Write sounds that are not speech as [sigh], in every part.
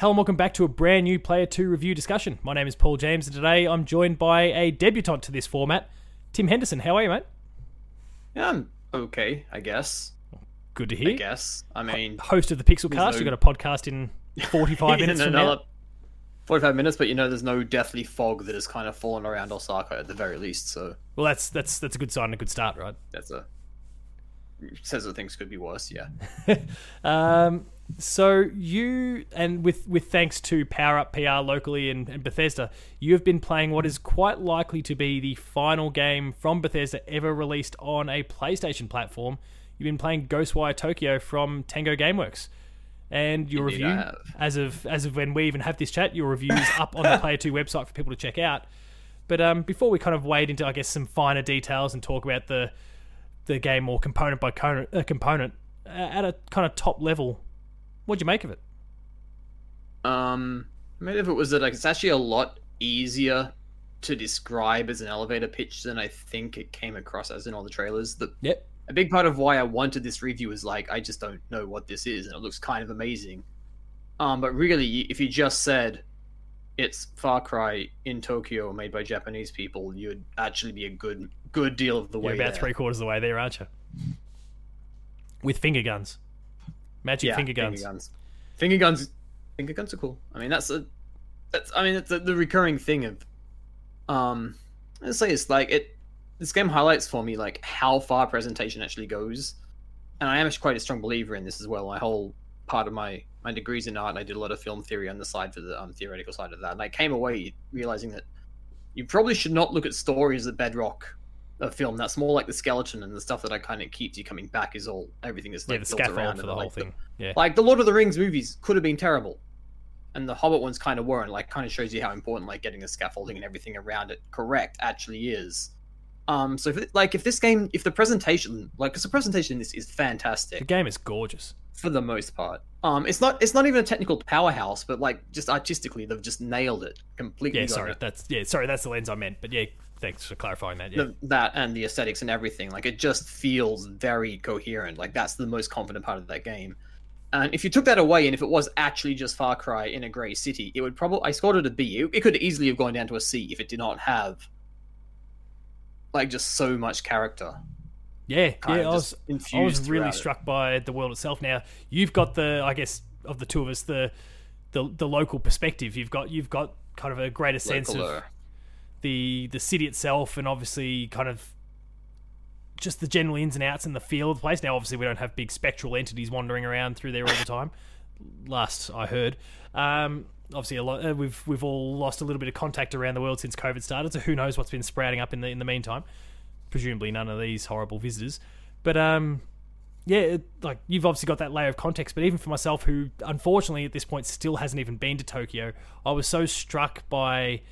Hello and welcome back to a brand new Player 2 review discussion. My name is Paul James and today I'm joined by a debutant to this format, Tim Henderson. How are you, mate? Yeah, I'm okay, I guess. Good to hear. I guess. I mean, Host of the Pixel Cast, no- you've got a podcast in [laughs] 45 minutes in another now. 45 minutes, but you know, there's no deathly fog that has kind of fallen around Osaka at the very least, so Well, that's that's that's a good sign and a good start, right? that's a. Says that things could be worse, yeah. [laughs] Um, so you and with with thanks to Power Up PR locally and, and Bethesda, you have been playing what is quite likely to be the final game from Bethesda ever released on a PlayStation platform. You've been playing Ghostwire Tokyo from Tango GameWorks, and your Indeed, review, as of as of when we even have this chat, your review is up on the [laughs] Player Two website for people to check out. But um, before we kind of wade into, I guess, some finer details and talk about the the game more component by co- uh, component uh, at a kind of top level, what'd you make of it? Um, maybe if it was that like it's actually a lot easier to describe as an elevator pitch than I think it came across as in all the trailers. The Yep. a big part of why I wanted this review is like I just don't know what this is, and it looks kind of amazing. Um, but really, if you just said it's Far Cry in Tokyo made by Japanese people, you'd actually be a good good deal of the You're way about there. three quarters of the way there, aren't you? With finger guns, magic yeah, finger guns. Finger guns. Finger guns. Finger guns are cool. I mean, that's a. That's. I mean, it's a, the recurring thing of. Um, let's say it's like it. This game highlights for me like how far presentation actually goes, and I am quite a strong believer in this as well. My whole part of my my degrees in art, and I did a lot of film theory on the side for the um, theoretical side of that, and I came away realizing that you probably should not look at story as the bedrock of film. That's more like the skeleton and the stuff that I kind of keeps you coming back is all everything is Yeah, the built scaffold around for the whole like thing. Yeah, like the Lord of the Rings movies could have been terrible, and the Hobbit ones kind of weren't. Like, kind of shows you how important like getting the scaffolding and everything around it correct actually is. Um, so if like if this game, if the presentation, like, because the presentation in this is fantastic. the game is gorgeous. for the most part. Um, it's not it's not even a technical powerhouse, but like just artistically, they've just nailed it completely. Yeah, sorry, it. that's yeah, sorry, that's the lens I meant. But yeah, thanks for clarifying that. Yeah, The, that and the aesthetics and everything, like it just feels very coherent. Like that's the most confident part of that game. And if you took that away, and if it was actually just Far Cry in a grey city, it would probably. I scored it a B. It, it could easily have gone down to a C if it did not have like just so much character. yeah, yeah. I was, I was really throughout it. struck by the world itself. Now you've got the, I guess, of the two of us, the the the local perspective. You've got you've got kind of a greater sense Local, of the the city itself and obviously kind of just the general ins and outs and the feel of the place. Now, obviously, we don't have big spectral entities wandering around through there all the time. Last I heard, um, obviously, a lot, uh, we've we've all lost a little bit of contact around the world since COVID started. So who knows what's been sprouting up in the in the meantime? Presumably, none of these horrible visitors. But um, yeah, it, like you've obviously got that layer of context. But even for myself, who unfortunately at this point still hasn't even been to Tokyo, I was so struck by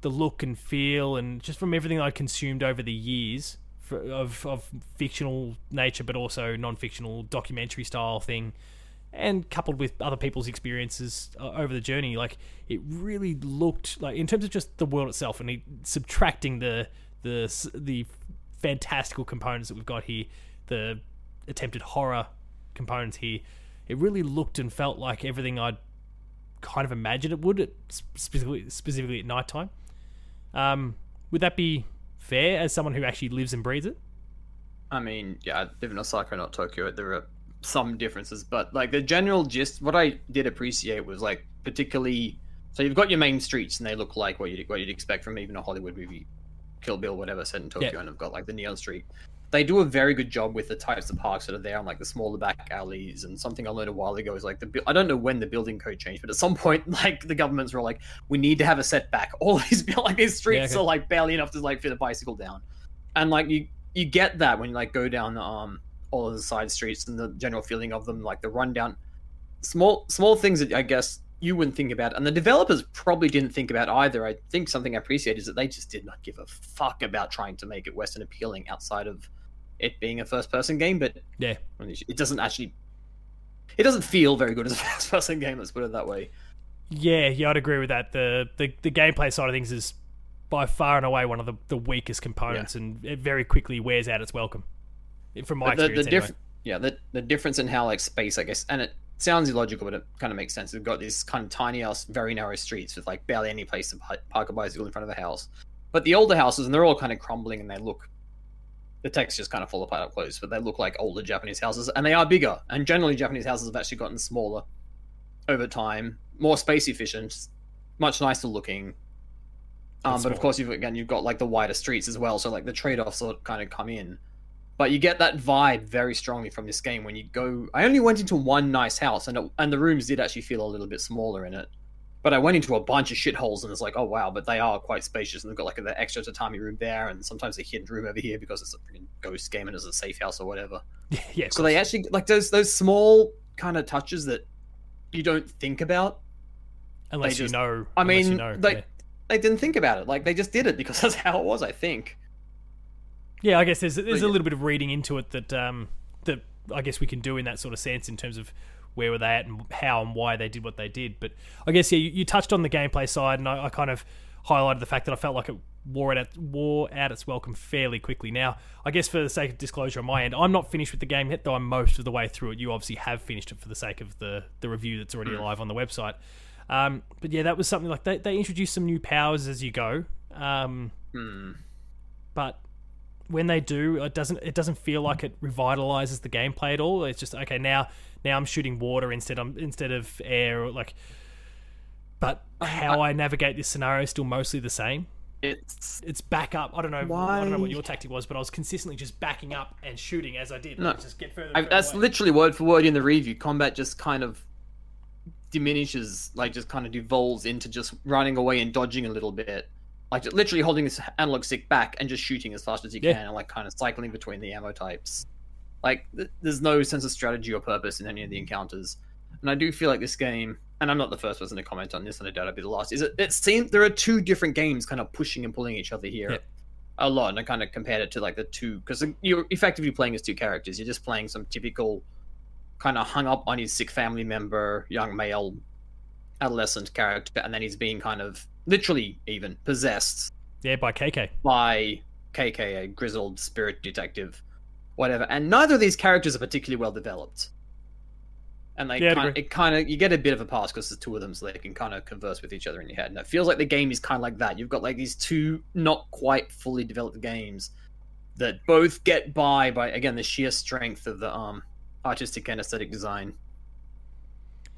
the look and feel and just from everything I consumed over the years for, of of fictional nature, but also non-fictional documentary style thing, and coupled with other people's experiences uh, over the journey, like it really looked like in terms of just the world itself, and it, subtracting the the the fantastical components that we've got here, the attempted horror components here, it really looked and felt like everything I'd kind of imagined it would, specifically specifically at nighttime. Um, would that be fair as someone who actually lives and breathes it? I mean, yeah, I live in Osaka, not Tokyo. There are some differences, but like the general gist, what I did appreciate was like particularly. So you've got your main streets, and they look like what you'd what you'd expect from even a Hollywood movie, Kill Bill, whatever, set in Tokyo, Yeah. and have got like the neon street. They do a very good job with the types of parks that are there, and like the smaller back alleys. And something I learned a while ago is like the I don't know when the building code changed, but at some [laughs] point, like the governments were like, we need to have a setback. All [laughs] these like these streets okay. are like barely enough to like fit a bicycle down, and like you you get that when you like go down um all of the side streets and the general feeling of them, like the rundown, small small things that I guess you wouldn't think about, and the developers probably didn't think about either. I think something I appreciate is that they just did not give a fuck about trying to make it Western appealing outside of it being a first person game, but Yeah. It doesn't actually. It doesn't feel very good as a [laughs] first person game. Let's put it that way. Yeah, yeah, I'd agree with that. The the, the gameplay side of things is by far and away one of the, the weakest components, and it very quickly wears out its welcome. From my the, experience, the anyway. diff- yeah, the the difference in how like space, I guess, and it sounds illogical, but it kind of makes sense. They've got these kind of tiny house, very narrow streets with like barely any place to park a bicycle in front of the house. But the older houses, and they're all kind of crumbling, and they look. The textures kind of fall apart up close, but they look like older Japanese houses, and they are bigger. And generally, Japanese houses have actually gotten smaller over time, more space efficient, much nicer looking. Um, but of course, you've again you've got like the wider streets as well, so like the trade offs sort of kind of come in. But you get that vibe very strongly from this game when you go. I only went into one nice house, and it, and the rooms did actually feel a little bit smaller in it. But I went into a bunch of shitholes, and it's like, oh wow, but they are quite spacious, and they've got like the extra tatami room there, and sometimes a hidden room over here because it's a freaking ghost game and it's a safe house or whatever. [laughs] yeah. So they actually like those those small kind of touches that you don't think about. unless they you know. I unless you mean, know, they yeah. they didn't think about it. Like they just did it because [laughs] that's how it was. I think. Yeah, I guess there's there's a little bit of reading into it that um that I guess we can do in that sort of sense in terms of where were they at and how and why they did what they did. But I guess yeah, you, you touched on the gameplay side, and I, I kind of highlighted the fact that I felt like it wore it out, wore out its welcome fairly quickly. Now, I guess for the sake of disclosure on my end, I'm not finished with the game yet, though I'm most of the way through it. You obviously have finished it for the sake of the the review that's already live on the website. Um, but yeah, that was something like they they introduced some new powers as you go. Um, Hmm. but when they do, it doesn't it doesn't feel like it revitalizes the gameplay at all. It's just okay now now I'm shooting water instead of instead of air or like. But how I navigate this scenario is still mostly the same. It's It's back up. I don't know. I don't know what your tactic was, but I was consistently just backing up and shooting as I did. No. Just get further. I, that's away. literally word for word in the review. Combat just kind of diminishes, like just kind of devolves into just running away and dodging a little bit, like literally holding this analog stick back and just shooting as fast as you Yeah. can, and like kind of cycling between the ammo types. Like th- there's no sense of strategy or purpose in any of the encounters, and I do feel like this game. And I'm not the first person to comment on this, and I doubt I'll be the last. Is it? It seems there are two different games kind of pushing and pulling each other here Yeah. a lot, and I kind of compared it to like the two because you're effectively playing as two characters. You're just playing some typical kind of hung up on his sick family member, young male, adolescent character, and then he's being kind of literally even possessed yeah by KK. by KK, a grizzled spirit detective, whatever. And neither of these characters are particularly well developed. And they Yeah, kind agree. it kind of you get a bit of a pass because there's two of them, so they can kind of converse with each other in your head. And it feels like the game is kind of like that. You've got like these two not quite fully developed games that both get by by again the sheer strength of the um artistic and aesthetic design.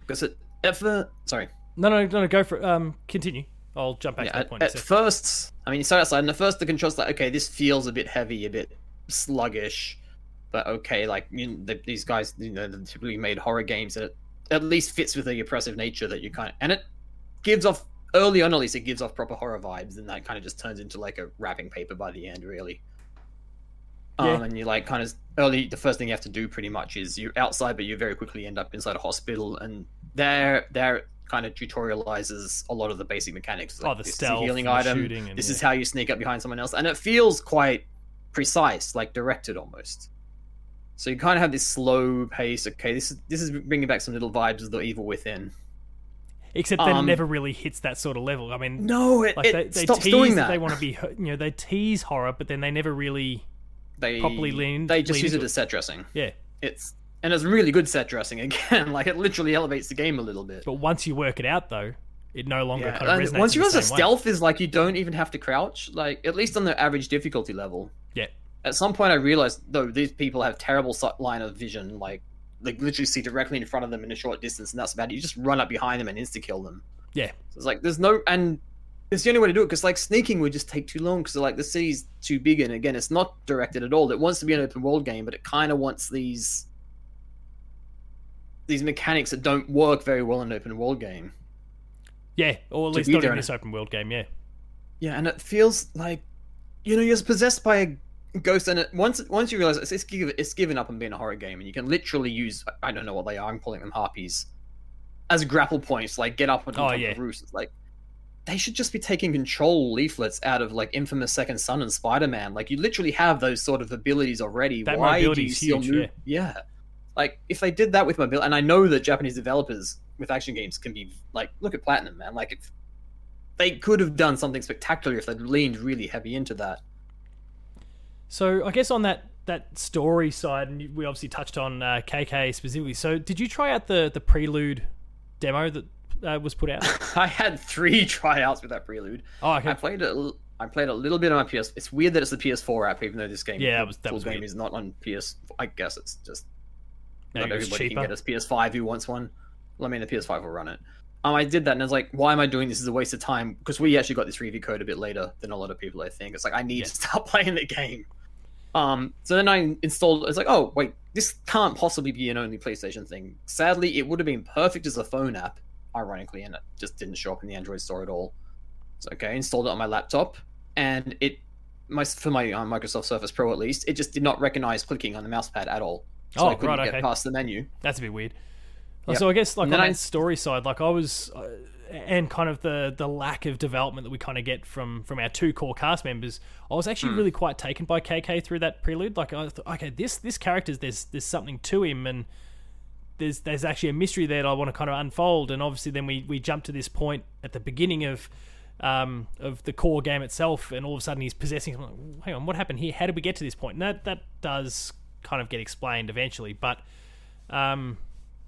Because it the sorry No, no, no, no. Go for it. Um, continue. I'll jump back yeah, to that at, point. in at first, I mean, you start outside, and at first the controls like, okay, this feels a bit heavy, a bit sluggish, but okay, like you know, the, these guys, you know, typically made horror games that at least fits with the oppressive nature that you kind of, and it gives off early on at least it gives off proper horror vibes, and that kind of just turns into like a wrapping paper by the end, really. Um, Yeah. and you like kind of early. The first thing you have to do pretty much is you're outside, but you very quickly end up inside a hospital, and there, there kind of tutorializes a lot of the basic mechanics. oh, the this is a stealth, healing item. shooting, and This yeah. is how you sneak up behind someone else, and it feels quite precise, like directed almost. So you kind of have this slow pace. Okay, this is this is bringing back some little vibes of the evil within. Except that it um, never really hits that sort of level. I mean, No, it, like it they, they stops tease doing that that. they want to be, you know, they tease horror, but then they never really, they properly lean- They just lean use it as set dressing. yeah. It's and it's really good set dressing [laughs] again. like it literally elevates the game a little bit. But once you work it out, though, it no longer Yeah, kind of resonates. once you realize the stealth is like you don't even have to crouch, like at least on the average difficulty level. Yeah. At some point, I realized though these people have terrible line of vision, like they literally see directly in front of them in a short distance, and that's about it. You just run up behind them and insta kill them. Yeah. So it's like there's no and it's the only way to do it because like sneaking would just take too long because like the city's too big and again it's not directed at all. It wants to be an open world game, but it kind of wants these these mechanics that don't work very well in an open world game. Yeah, or at least not in this open world game. Yeah, Yeah, and it feels like you know you're possessed by a ghost, and it, once once you realize it's it's, give, it's given up on being a horror game, and you can literally use I don't know what they are. I'm calling them harpies as grapple points, like get up on Oh, top yeah. of roofs. It's like they should just be taking control leaflets out of like infamous Second Son and Spider Man. Like you literally have those sort of abilities already. That Why do you still huge, move? Yeah. Like if they did that with mobility, and I know that Japanese developers with action games can be like, look at Platinum, man. Like if they could have done something spectacular if they'd leaned really heavy into that. So I guess on that that story side, and we obviously touched on uh, KK specifically. So, did you try out the the Prelude demo that uh, was put out? [laughs] I had three [laughs] tryouts with that prelude. Oh, I okay. played a, l- I played a little bit on my PS. It's weird that it's the PS4 app, even though this game, Yeah, that was- that full was game weird. is not on PS. I guess it's just not everybody cheaper. can get a PS5 who wants one. Well, I mean, the PS5 will run it. Um, I did that, and I was like, "Why am I doing this? This is a waste of time." Because we actually got this review code a bit later than a lot of people. I think it's like I need Yeah. to start [laughs] playing the game. Um, so then I installed. It's like, oh wait, this can't possibly be an only PlayStation thing. Sadly, it would have been perfect as a phone app, ironically, and it just didn't show up in the Android store at all. So okay, I installed it on my laptop, and it, my for my uh, Microsoft Surface Pro at least, it just did not recognize clicking on the mouse pad at all. So Oh, I couldn't right, get okay. past the menu. That's a bit weird. Yep. So I guess like on And that I- story side, like I was, uh, and kind of the the lack of development that we kind of get from from our two core cast members, I was actually really quite taken by KK through that prelude. Like I thought, okay, this this character's there's there's something to him and. There's, there's actually a mystery there that I want to kind of unfold, and obviously then we, we jump to this point at the beginning of um, of the core game itself, and all of a sudden he's possessing. Like, Hang on, what happened here? How did we get to this point? And that that does kind of get explained eventually, but um,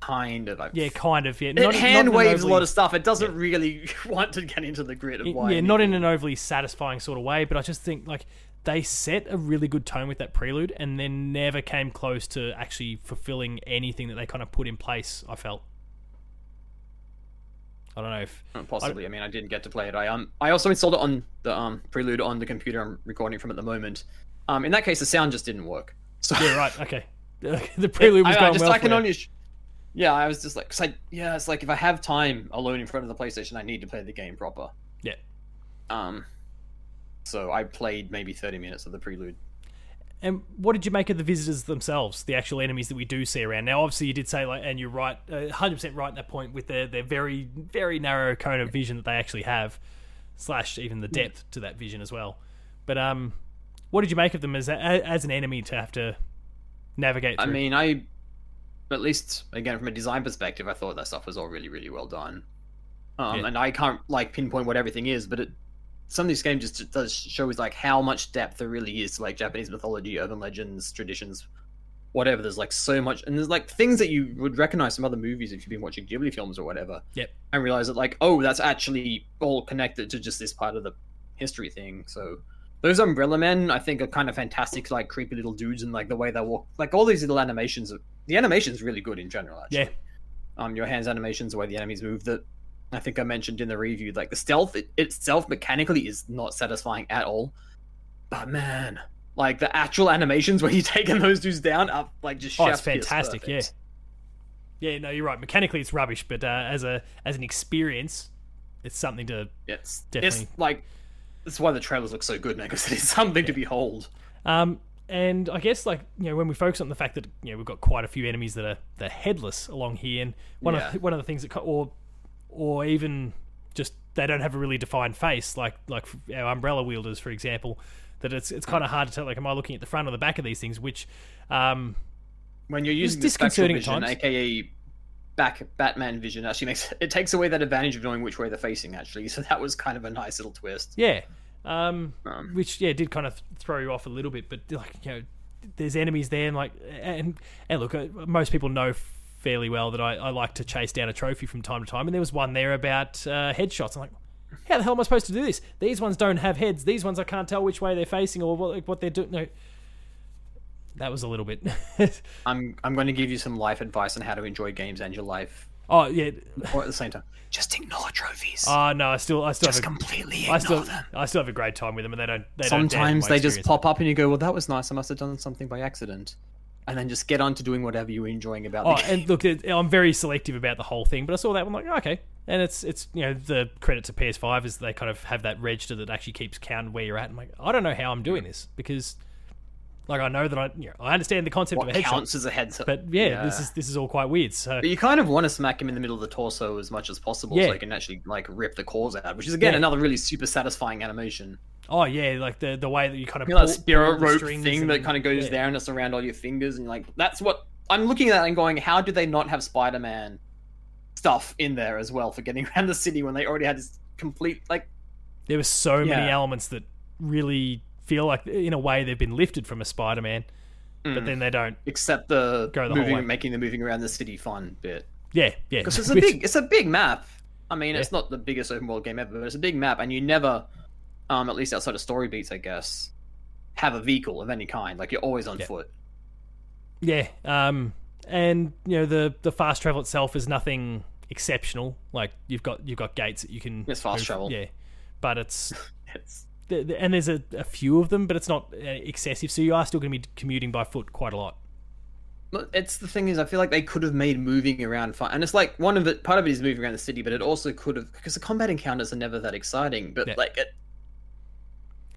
Kind of. I, yeah, kind of. Yeah, It not, hand not waves a lot of stuff. It doesn't really [laughs] want to get into the grid of why. Yeah, not in an overly satisfying sort of way, but I just think like they set a really good tone with that prelude, and then never came close to actually fulfilling anything that they kind of put in place. I felt. I don't know if Possibly. I mean, I didn't get to play it. I um, I also installed it on the um Prelude on the computer I'm recording from at the moment. Um, in that case, the sound just didn't work. So yeah, right, okay. [laughs] the prelude was I, I going just well. I can only. Sh- yeah, I was just like, cause I, yeah, it's like if I have time alone in front of the PlayStation, I need to play the game proper. Yeah. Um, so I played maybe thirty minutes of the Prelude. And what did you make of the visitors themselves, the actual enemies that we do see around? Now, obviously, you did say, like, and you're right, uh, hundred percent right in that point with their their very very narrow cone of vision that they actually have, slash even the depth to that vision as well. But um, what did you make of them as a, as an enemy to have to navigate I mean, I, at least again from a design perspective, I thought that stuff was all really, really well done. Um, Yeah. and I can't like pinpoint what everything is, but it, some of these games just does show shows like how much depth there really is to like Japanese mythology, urban legends, traditions, whatever. There's like so much, and there's like things that you would recognize from other movies if you've been watching Ghibli films or whatever. Yep. And realize that like, oh, that's actually all connected to just this part of the history thing. So those umbrella men i think are kind of fantastic like creepy little dudes and like the way they walk like all these little animations are, the animation's really good in general actually yeah, um your hands animations the way the enemies move that i think i mentioned in the review like the stealth it, itself mechanically is not satisfying at all but man like the actual animations [laughs] where you're taking those dudes down are like just oh, it's fantastic. Yeah, yeah. No, you're right. Mechanically, it's rubbish, but uh, as a as an experience, it's something to it's Definitely. it's like that's why the trailers look so good man because it's something to behold Um, and I guess like you know when we focus on the fact that you know we've got quite a few enemies that are that are headless along here, and one Yeah. of one of the things that or or even just they don't have a really defined face, like like our umbrella wielders, for example. That it's it's kind of hard to tell. Like, am I looking at the front or the back of these things? Which, um, when you're using disconcerting vision, times. aka back Batman vision, actually makes it takes away that advantage of knowing which way they're facing. Actually, [laughs] so that was kind of a nice little twist. yeah, um, Um, which yeah did kind of throw you off a little bit. But like you know, there's enemies there, and like and and look, uh, most people know fairly well that I, I like to chase down a trophy from time to time, and there was one there about uh, headshots. I'm like, how the hell am I supposed to do this? These ones don't have heads. These ones I can't tell which way they're facing or what like, what they're doing. No, that was a little bit. [laughs] I'm I'm going to give you some life advice on how to enjoy games and your life, oh yeah. or at the same time, just ignore trophies. Oh no, I still I still just have a, completely ignore I still them. I still have a great time with them, and they don't. They don't Sometimes they just pop up and you go, "Well, that was nice. I must have done something by accident," and then just get on to doing whatever you're enjoying about Oh, and look, I'm very selective about the whole thing, but I saw that one like, oh, okay, and it's it's you know the credit to PS5 is they kind of have that register that actually keeps count where you're at. I'm like, I don't know how I'm doing this because, like, I know that I you know, I understand the concept what of a headshot, counts as a headset? but yeah, this is this is all quite weird. So But you kind of want to smack him in the middle of the torso as much as possible, Yeah. so he can actually like rip the cores out, which is again Yeah. another really super satisfying animation. oh yeah, like the the way that you kind of You know pull, that spirit pull the rope strings thing that kind of goes yeah. down and it's around all your fingers, and you're like, that's what I'm looking at and going, how do they not have Spider-Man stuff in there as well for getting [laughs] around the city when they already had this complete like There were so many elements that really feel like, in a way, they've been lifted from a Spider-Man. but Mm. then they don't. except the, Go the moving, making the moving around the city fun bit. Yeah, yeah. Because it's a Which- big, it's a big map. I mean, Yeah. it's not the biggest open world game ever, but it's a big map, and you never, um, at least outside of story beats, I guess, have a vehicle of any kind. Like you're always on Yeah. foot. Yeah, um, and you know the the fast travel itself is nothing exceptional. Like you've got you've got gates that you can. It's fast move- travel. Yeah, but it's [laughs] It's th- th- and there's a, a few of them, but it's not uh, excessive. So you are still going to be commuting by foot quite a lot. It's the thing is, I feel like they could have made moving around fun, and it's like one of it. Part of it is moving around the city, but it also could have because the combat encounters are never that exciting. But Yeah. like it,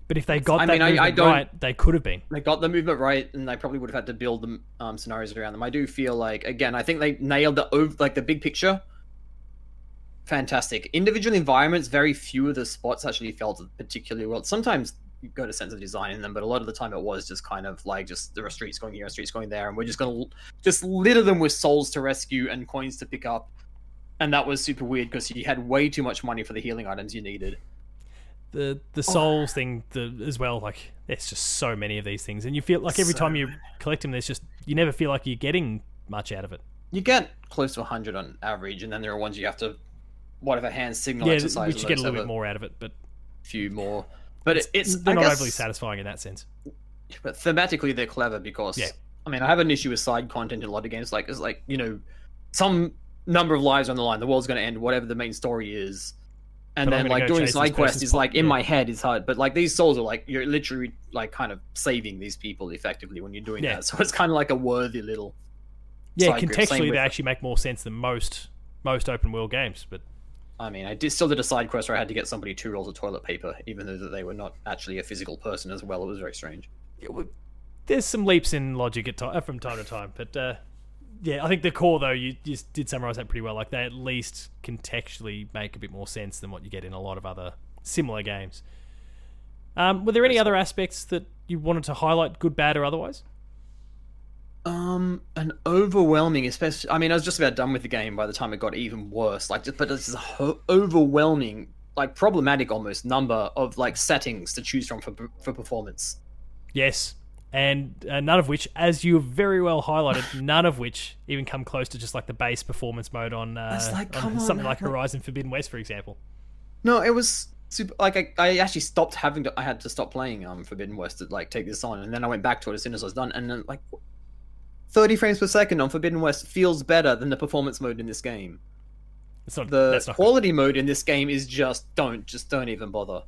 But if they got I that mean, I- I don't- right, they could have been. they got the movement right, and they probably would have had to build the um, scenarios around them. I do feel like again, I think they nailed the ov- like the big picture. Fantastic individual environments. Very few of the spots actually felt particularly well. Sometimes you got a sense of design in them, but a lot of the time it was just kind of like just there are streets going here, streets going there, and we're just gonna just litter them with souls to rescue and coins to pick up. And that was super weird because you had way too much money for the healing items you needed. The Oh. the souls thing the, as well. Like there's just so many of these things, and you feel like every So time you collect them, there's just you never feel like you're getting much out of it. You get close to 100 on average, and then there are ones you have to, whatever, hand signal yeah, exercise. which you get a little bit more out of it, but few more. But it's, it's they're I not guess, overly satisfying in that sense. But thematically, they're clever because Yeah. I mean, I have an issue with side content in a lot of games. Like, it's like you know, some number of lives on the line, the world's going to end, whatever the main story is. And But then, like doing side quests is like in yeah. my head is hard, but like these souls are like you're literally like kind of saving these people effectively when you're doing Yeah. that. So it's kind of like a worthy little. Yeah, side grip. Same contextually, they actually make more sense than most most open world games. But I mean, I did still did a side quest where I had to get somebody two rolls of toilet paper, even though that they were not actually a physical person as well. It was very strange. it would- there's some leaps in logic at ti- from time to time. But uh, yeah, I think the core though you, you did summarize that pretty well. Like they at least contextually make a bit more sense than what you get in a lot of other similar games. Um, were there any other aspects that you wanted to highlight, good, bad, or otherwise? Um, an overwhelming, especially. I mean, I was just about done with the game by the time it got even worse. Like, just, but it's a ho- overwhelming, like problematic almost number of like settings to choose from for for performance. Yes, and uh, none of which, as you very well highlighted, [sighs] none of which even come close to just like the base performance mode on, uh, like, on on, something man, like- Horizon Forbidden West, for example. No, it was super. Like, I, I actually stopped having to. I had to stop playing um Forbidden West to like take this on, and then I went back to it as soon as I was done, and then like. 30 frames per second on Forbidden West feels better than the performance mode in this game. Not the not good. quality mode in this game is just don't just don't even bother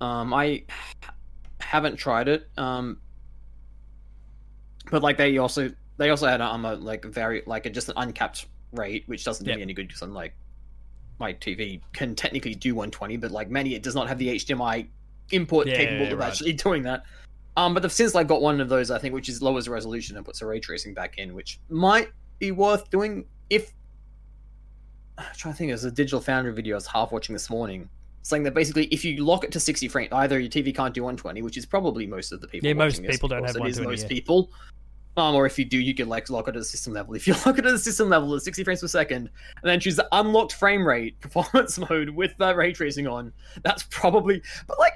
um i haven't tried it um but like they also they also had um a like very like a, just an uncapped rate which doesn't do Yep. me any good because i'm like my tv can technically do 120 but like many it does not have the hdmi input Yeah, capable of right. actually [laughs] doing that um but they've since like got one of those i think which is lowers the resolution and puts a ray tracing back in which might be worth doing if [sighs] I'm trying to think. There's a Digital Foundry video I was half watching this morning, saying that basically if you lock it to 60 frames, either your TV can't do 120, which is probably most of the people. Yeah, most this, people don't have it is 120, Most yeah. people, um, or if you do, you can like lock it at the system level. [laughs] If you lock it at the system level at 60 frames per second, and then choose the unlocked frame rate [laughs] performance mode with the ray tracing on, that's probably. But like,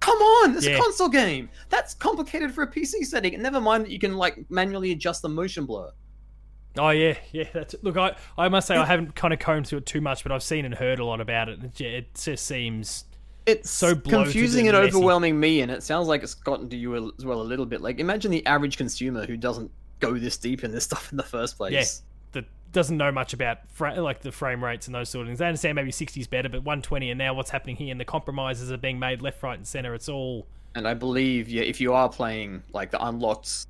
come on, it's Yeah. a console game. That's complicated for a PC setting. And never mind that you can like manually adjust the motion blur. Oh yeah, yeah. That's it. look. I I must say I haven't kind of combed through it too much, but I've seen and heard a lot about it. It, it just seems it's so confusing and and, overwhelming me and it sounds like it's gotten to you as well a little bit like imagine the average consumer who doesn't go this deep in this stuff in the first place doesn't know much about fra- like the frame rates and those sort of things. They understand maybe 60 is better, but 120 and now what's happening here and the compromises are being made left, right, and center. It's all and i believe yeah if you are playing like the unlocked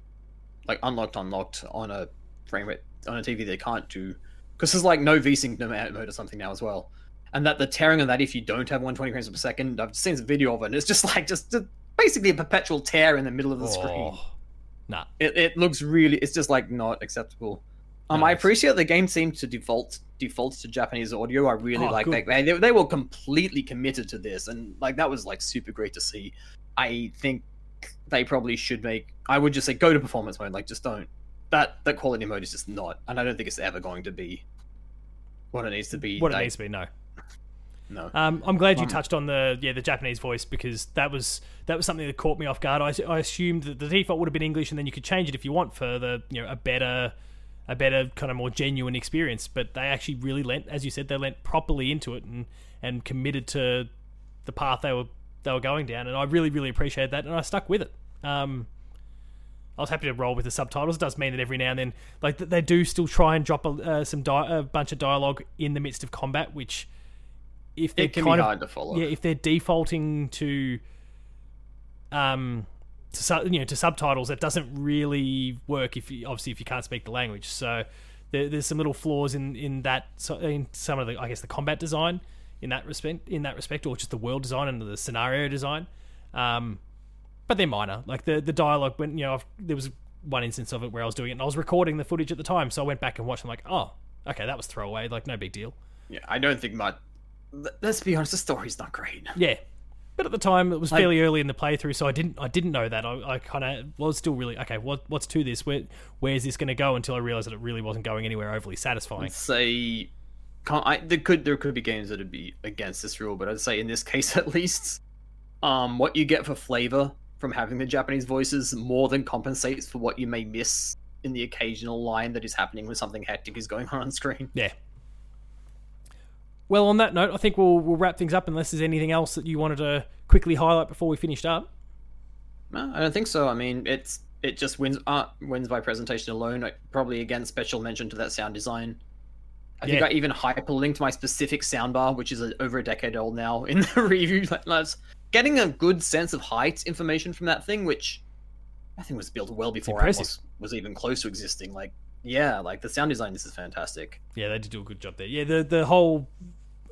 like unlocked unlocked on a frame rate on a tv they can't do because there's like no v-sync mode or something now as well and that the tearing of that if you don't have 120 frames per second i've seen this video of it and it's just [laughs] like just, just basically a perpetual tear in the middle of the screen oh, nah. it, it looks really it's just like not acceptable um i appreciate the game seems to default defaults to japanese audio i really Oh, like good. that they, they, they were completely committed to this and like that was like super great to see i think they probably should make i would just say go to performance mode like just don't that that quality mode is just not and i don't think it's ever going to be what it needs to be What it needs to be, no. No. Um, I'm glad you touched on the yeah the Japanese voice because that was that was something that caught me off guard. I, I assumed that the default would have been English, and then you could change it if you want for the you know a better a better kind of more genuine experience. But they actually really lent, as you said, they lent properly into it and and committed to the path they were they were going down, and I really really appreciated that, and I stuck with it. Um, I was happy to roll with the subtitles. It does mean that every now and then, like they do still try and drop a, uh, some di- a bunch of dialogue in the midst of combat, which if they're It can kind be of to follow. yeah, if they're defaulting to um to su- you know to subtitles, that doesn't really work if you obviously if you can't speak the language. So there, there's some little flaws in in that in some of the I guess the combat design in that respect in that respect, or just the world design and the scenario design. Um, but they're minor. Like the the dialogue when you know I've, there was one instance of it where I was doing it and I was recording the footage at the time, so I went back and watched. and I'm like, oh, okay, that was throwaway. Like no big deal. Yeah, I don't think my. Let's be honest, the story's not great. Yeah, but at the time it was fairly early in the playthrough, so I didn't I didn't know that. I, I kind of was still really okay. What what's to this? Where where's this going to go? Until I realized that it really wasn't going anywhere overly satisfying. Say, can't, I, there could there could be games that'd be against this rule, but I'd say in this [laughs] case at least, um, what you get for flavor from having the Japanese voices more than compensates for what you may miss in the occasional line that is happening when something hectic is going on on screen. Yeah. Well, on that note, I think we'll we'll wrap things up unless there's anything else that you wanted to quickly highlight before we finished up. No, I don't think so. I mean, it's it just wins uh, wins by presentation alone. Probably again special mention to that sound design. I think I even hyperlinked my specific soundbar, which is a, over a decade old now, [laughs] in the review. Like, that's getting a good sense of height information from that thing, which I think was built well before impressive. Atmos was even close to existing. Like, yeah, like the sound design. This is fantastic. Yeah, they did do a good job there. Yeah, the the whole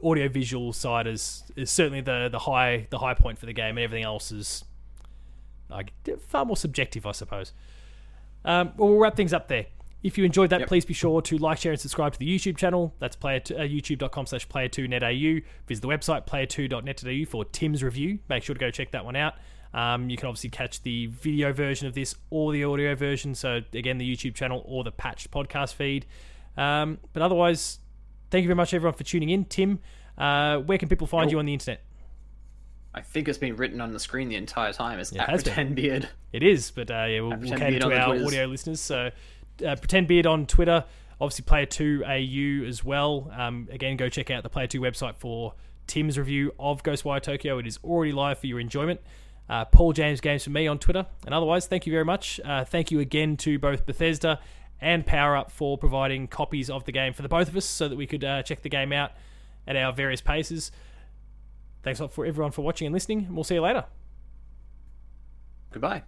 audio visual side is is certainly the the high the high point for the game, and everything else is like far more subjective, I suppose. Um, well, we'll wrap things up there. If you enjoyed that, Yep. please be sure to like, share, and subscribe to the YouTube channel. That's player uh, youtube.com slash player2netau. Visit the website player2.net.au for Tim's review. Make sure to go check that one out. Um, you can obviously catch the video version of this or the audio version. So, again, the YouTube channel or the patched podcast feed. Um, but otherwise, thank you very much, everyone, for tuning in. Tim, uh, where can people find Oh. you on the internet? I think it's been written on the screen the entire time. It's it at. Pretend Beard. It is, but uh, yeah, we'll, we'll cater to our Twitters. audio listeners. So, uh, Pretend Beard on Twitter, obviously Player Two AU as well. Um, again, go check out the Player Two website for Tim's review of Ghostwire Tokyo. It is already live for your enjoyment. Uh, Paul James Games for me on Twitter, and otherwise, thank you very much. Uh, thank you again to both Bethesda and Power Up for providing copies of the game for the both of us, so that we could uh, check the game out at our various paces. Thanks a lot for everyone for watching and listening, and we'll see you later. Goodbye.